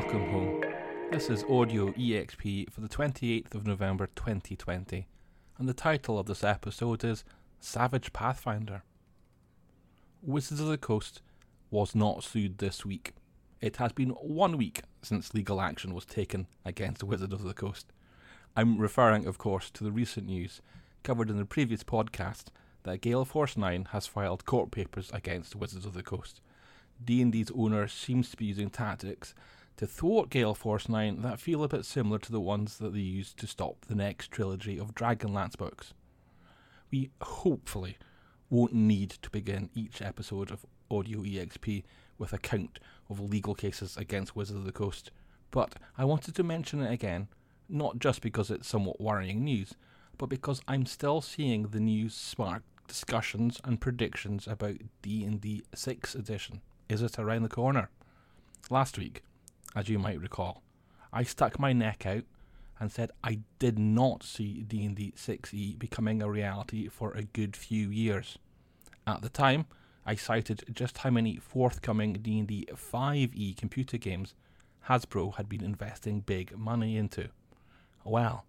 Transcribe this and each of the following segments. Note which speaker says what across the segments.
Speaker 1: Welcome home. This is Audio EXP for the 28th of November 2020, and the title of this episode is Savage Pathfinder. Wizards of the Coast was not sued this week. It has been one week since legal action was taken against Wizards of the Coast. I'm referring, of course, to the recent news covered in the previous podcast that Gale Force 9 has filed court papers against Wizards of the Coast. D&D's owner seems to be using tactics to thwart Gale Force 9 that feel a bit similar to the ones that they used to stop the next trilogy of Dragonlance books. We hopefully won't need to begin each episode of Audio EXP with a count of legal cases against Wizards of the Coast, but I wanted to mention it again, not just because it's somewhat worrying news, but because I'm still seeing the news spark discussions and predictions about D&D 6th edition. Is it around the corner? Last week, as you might recall, I stuck my neck out and said I did not see D&D 6e becoming a reality for a good few years. At the time, I cited just how many forthcoming D&D 5e computer games Hasbro had been investing big money into. Well,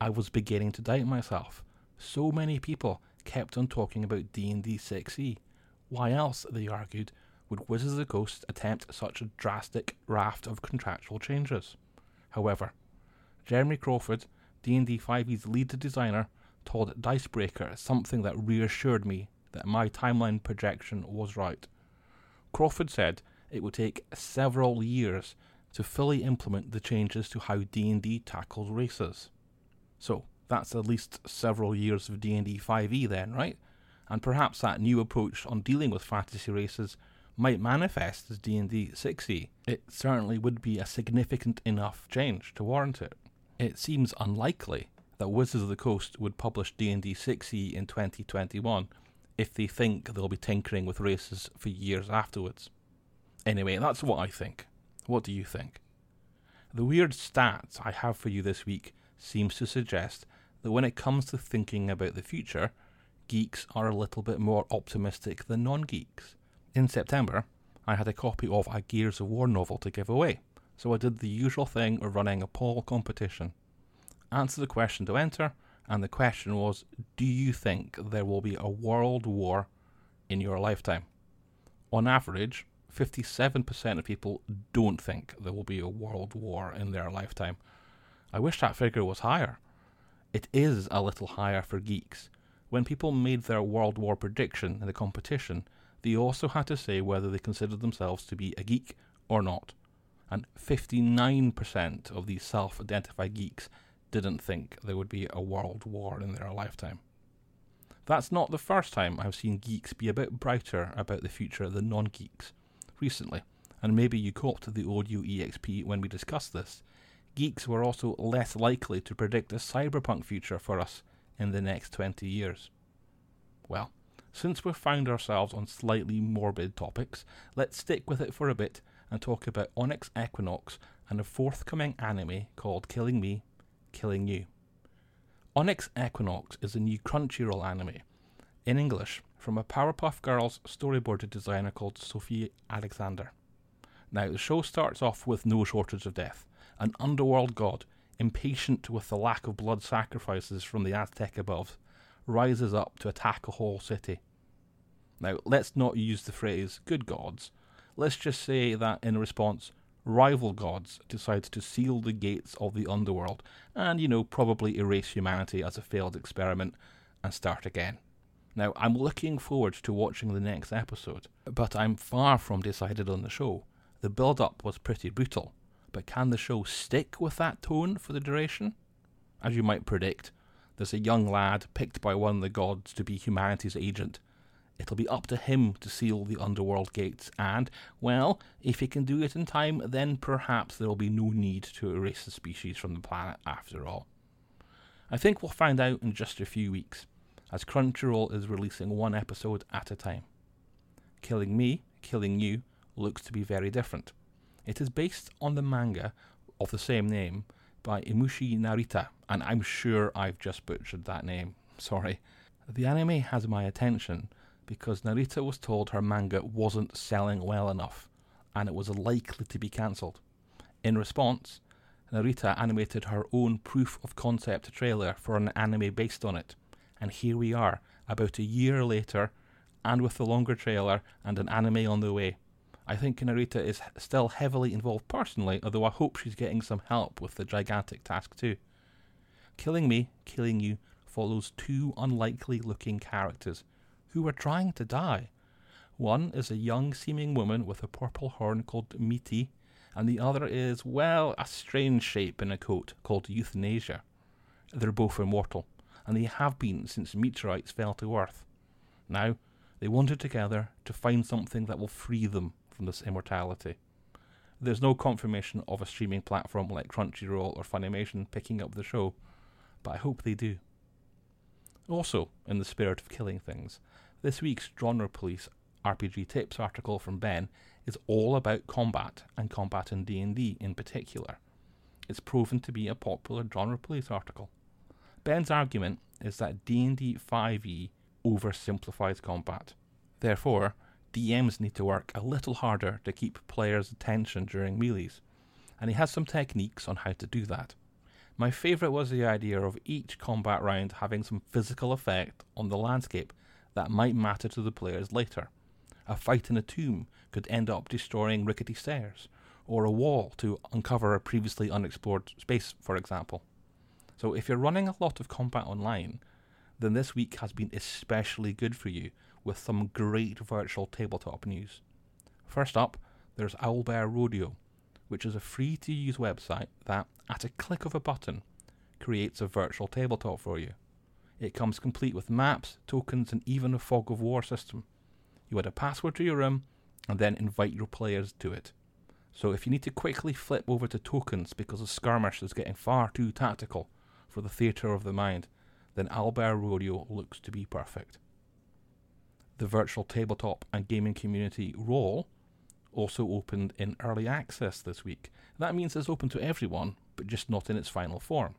Speaker 1: I was beginning to doubt myself. So many people kept on talking about D&D 6e. Why else, they argued, would Wizards of the Coast attempt such a drastic raft of contractual changes? However, Jeremy Crawford, D&D 5e's lead designer, told Dicebreaker something that reassured me that my timeline projection was right. Crawford said it would take several years to fully implement the changes to how D&D tackles races. So, that's at least several years of D&D 5e then, right? And perhaps that new approach on dealing with fantasy races might manifest as D&D 6e. It certainly would be a significant enough change to warrant it. It seems unlikely that Wizards of the Coast would publish D&D 6e in 2021 if they think they'll be tinkering with races for years afterwards. Anyway, that's what I think. What do you think? The weird stats I have for you this week seems to suggest that when it comes to thinking about the future, geeks are a little bit more optimistic than non geeks. In September, I had a copy of a Gears of War novel to give away, so I did the usual thing of running a poll competition. Answer the question to enter, and the question was Do you think there will be a world war in your lifetime? On average, 57% of people don't think there will be a world war in their lifetime. I wish that figure was higher. It is a little higher for geeks. When people made their World War prediction in the competition, they also had to say whether they considered themselves to be a geek or not. And 59% of these self identified geeks didn't think there would be a world war in their lifetime. That's not the first time I've seen geeks be a bit brighter about the future than non geeks. Recently, and maybe you caught the audio EXP when we discussed this, geeks were also less likely to predict a cyberpunk future for us in the next 20 years. Well, since we've found ourselves on slightly morbid topics, let's stick with it for a bit and talk about Onyx Equinox and a forthcoming anime called Killing Me, Killing You. Onyx Equinox is a new Crunchyroll anime, in English, from a Powerpuff Girls storyboarded designer called Sophie Alexander. Now, the show starts off with no shortage of death an underworld god, impatient with the lack of blood sacrifices from the Aztec above, rises up to attack a whole city. Now, let's not use the phrase good gods. Let's just say that in response, rival gods decide to seal the gates of the underworld and, you know, probably erase humanity as a failed experiment and start again. Now, I'm looking forward to watching the next episode, but I'm far from decided on the show. The build up was pretty brutal, but can the show stick with that tone for the duration? As you might predict, there's a young lad picked by one of the gods to be humanity's agent. It'll be up to him to seal the underworld gates, and, well, if he can do it in time, then perhaps there will be no need to erase the species from the planet after all. I think we'll find out in just a few weeks, as Crunchyroll is releasing one episode at a time. Killing Me, Killing You looks to be very different. It is based on the manga of the same name by Imushi Narita, and I'm sure I've just butchered that name. Sorry. The anime has my attention because Narita was told her manga wasn't selling well enough and it was likely to be cancelled. In response, Narita animated her own proof of concept trailer for an anime based on it. And here we are, about a year later, and with the longer trailer and an anime on the way. I think Narita is still heavily involved personally, although I hope she's getting some help with the gigantic task too. Killing Me, Killing You follows two unlikely looking characters who are trying to die. One is a young seeming woman with a purple horn called Miti, and the other is, well, a strange shape in a coat called Euthanasia. They're both immortal, and they have been since meteorites fell to Earth. Now, they wander together to find something that will free them from this immortality. There's no confirmation of a streaming platform like Crunchyroll or Funimation picking up the show, but I hope they do. Also, in the spirit of killing things, this week's Genre Police RPG Tips article from Ben is all about combat and combat in D&D in particular. It's proven to be a popular Genre Police article. Ben's argument is that D&D 5e oversimplifies combat. Therefore, DMs need to work a little harder to keep players' attention during melees, and he has some techniques on how to do that. My favourite was the idea of each combat round having some physical effect on the landscape that might matter to the players later. A fight in a tomb could end up destroying rickety stairs, or a wall to uncover a previously unexplored space, for example. So if you're running a lot of combat online, then this week has been especially good for you with some great virtual tabletop news. First up, there's Owlbear Rodeo, which is a free to use website that, at a click of a button, creates a virtual tabletop for you. It comes complete with maps, tokens, and even a fog of war system. You add a password to your room and then invite your players to it. So if you need to quickly flip over to tokens because a skirmish is getting far too tactical for the theatre of the mind, then Owlbear Rodeo looks to be perfect the virtual tabletop and gaming community Roll also opened in early access this week. That means it's open to everyone, but just not in its final form.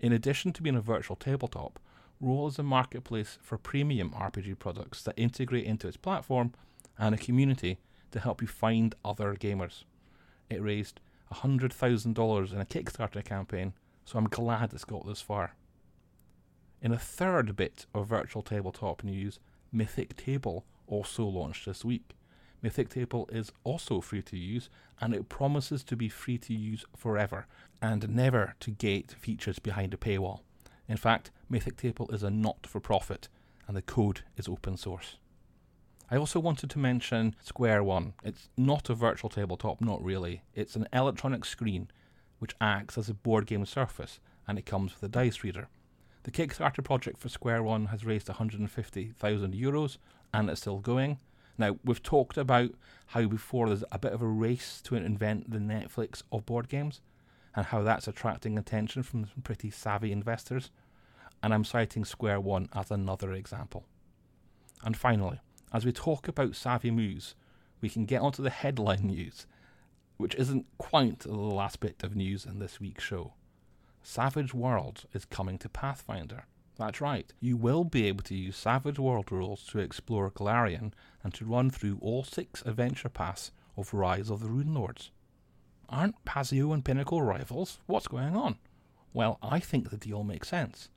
Speaker 1: In addition to being a virtual tabletop, Roll is a marketplace for premium RPG products that integrate into its platform and a community to help you find other gamers. It raised $100,000 in a Kickstarter campaign, so I'm glad it's got this far. In a third bit of virtual tabletop news, Mythic Table also launched this week. Mythic Table is also free to use and it promises to be free to use forever and never to gate features behind a paywall. In fact, Mythic Table is a not for profit and the code is open source. I also wanted to mention Square One. It's not a virtual tabletop, not really. It's an electronic screen which acts as a board game surface and it comes with a dice reader. The Kickstarter project for Square One has raised 150,000 euros and it's still going. Now, we've talked about how before there's a bit of a race to invent the Netflix of board games and how that's attracting attention from some pretty savvy investors. And I'm citing Square One as another example. And finally, as we talk about savvy moves, we can get onto the headline news, which isn't quite the last bit of news in this week's show. Savage Worlds is coming to Pathfinder. That's right, you will be able to use Savage World rules to explore Golarion and to run through all six adventure paths of Rise of the Rune Lords. Aren't Paizo and Pinnacle rivals? What's going on? Well, I think the deal makes sense.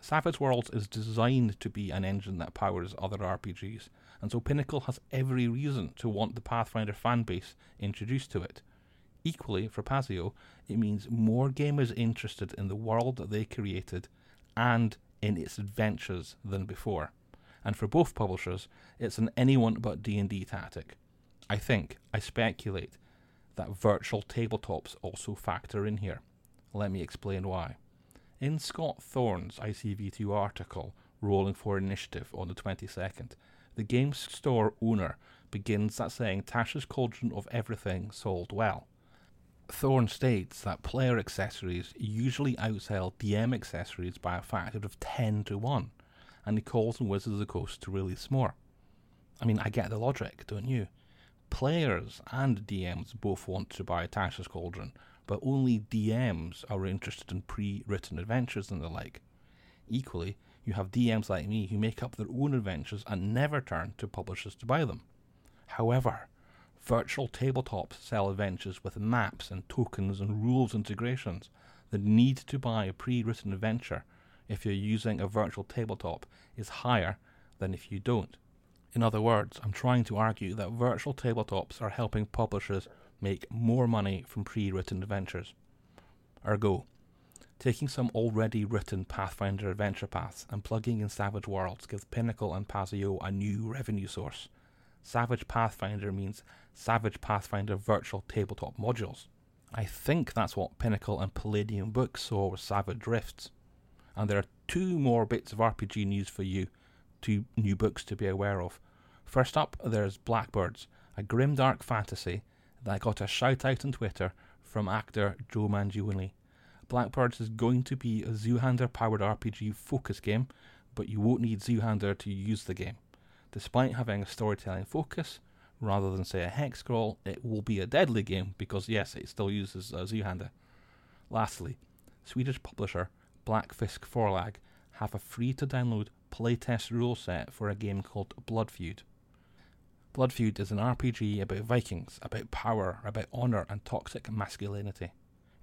Speaker 1: Savage Worlds is designed to be an engine that powers other RPGs, and so Pinnacle has every reason to want the Pathfinder fanbase introduced to it. Equally, for Paizo, it means more gamers interested in the world that they created and in its adventures than before. And for both publishers, it's an anyone but D&D tactic. I think, I speculate, that virtual tabletops also factor in here. Let me explain why. In Scott Thorne's ICV2 article, Rolling for Initiative, on the 22nd, the game store owner begins that saying Tasha's Cauldron of Everything sold well. Thorne states that player accessories usually outsell DM accessories by a factor of 10 to 1, and he calls on Wizards of the Coast to release more. I mean, I get the logic, don't you? Players and DMs both want to buy Tasha's Cauldron, but only DMs are interested in pre written adventures and the like. Equally, you have DMs like me who make up their own adventures and never turn to publishers to buy them. However, Virtual tabletops sell adventures with maps and tokens and rules integrations. The need to buy a pre written adventure if you're using a virtual tabletop is higher than if you don't. In other words, I'm trying to argue that virtual tabletops are helping publishers make more money from pre written adventures. Ergo, taking some already written Pathfinder adventure paths and plugging in Savage Worlds gives Pinnacle and Paizo a new revenue source. Savage Pathfinder means Savage Pathfinder virtual tabletop modules. I think that's what Pinnacle and Palladium Books saw with Savage Rifts. And there are two more bits of RPG news for you, two new books to be aware of. First up, there's Blackbirds, a grimdark fantasy that got a shout out on Twitter from actor Joe Manganiello. Blackbirds is going to be a Zweihander powered RPG focus game, but you won't need Zweihander to use the game. Despite having a storytelling focus, rather than say a hex crawl, it will be a deadly game because yes, it still uses a Zweihander. Lastly, Swedish publisher Blackfisk Forlag have a free to download playtest rule set for a game called Blood Feud. Blood Feud is an RPG about Vikings, about power, about honour and toxic masculinity.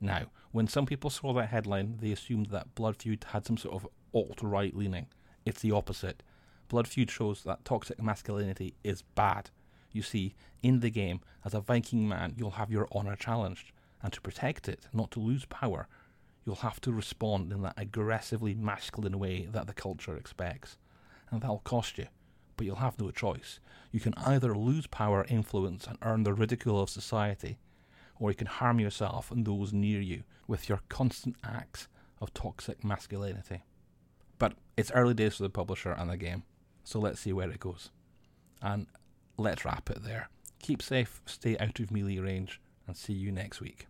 Speaker 1: Now, when some people saw that headline, they assumed that Blood Feud had some sort of alt right leaning. It's the opposite. Blood Feud shows that toxic masculinity is bad. You see, in the game, as a Viking man, you'll have your honour challenged, and to protect it, not to lose power, you'll have to respond in that aggressively masculine way that the culture expects. And that'll cost you, but you'll have no choice. You can either lose power, influence, and earn the ridicule of society, or you can harm yourself and those near you with your constant acts of toxic masculinity. But it's early days for the publisher and the game, so let's see where it goes. And let's wrap it there. Keep safe, stay out of melee range, and see you next week.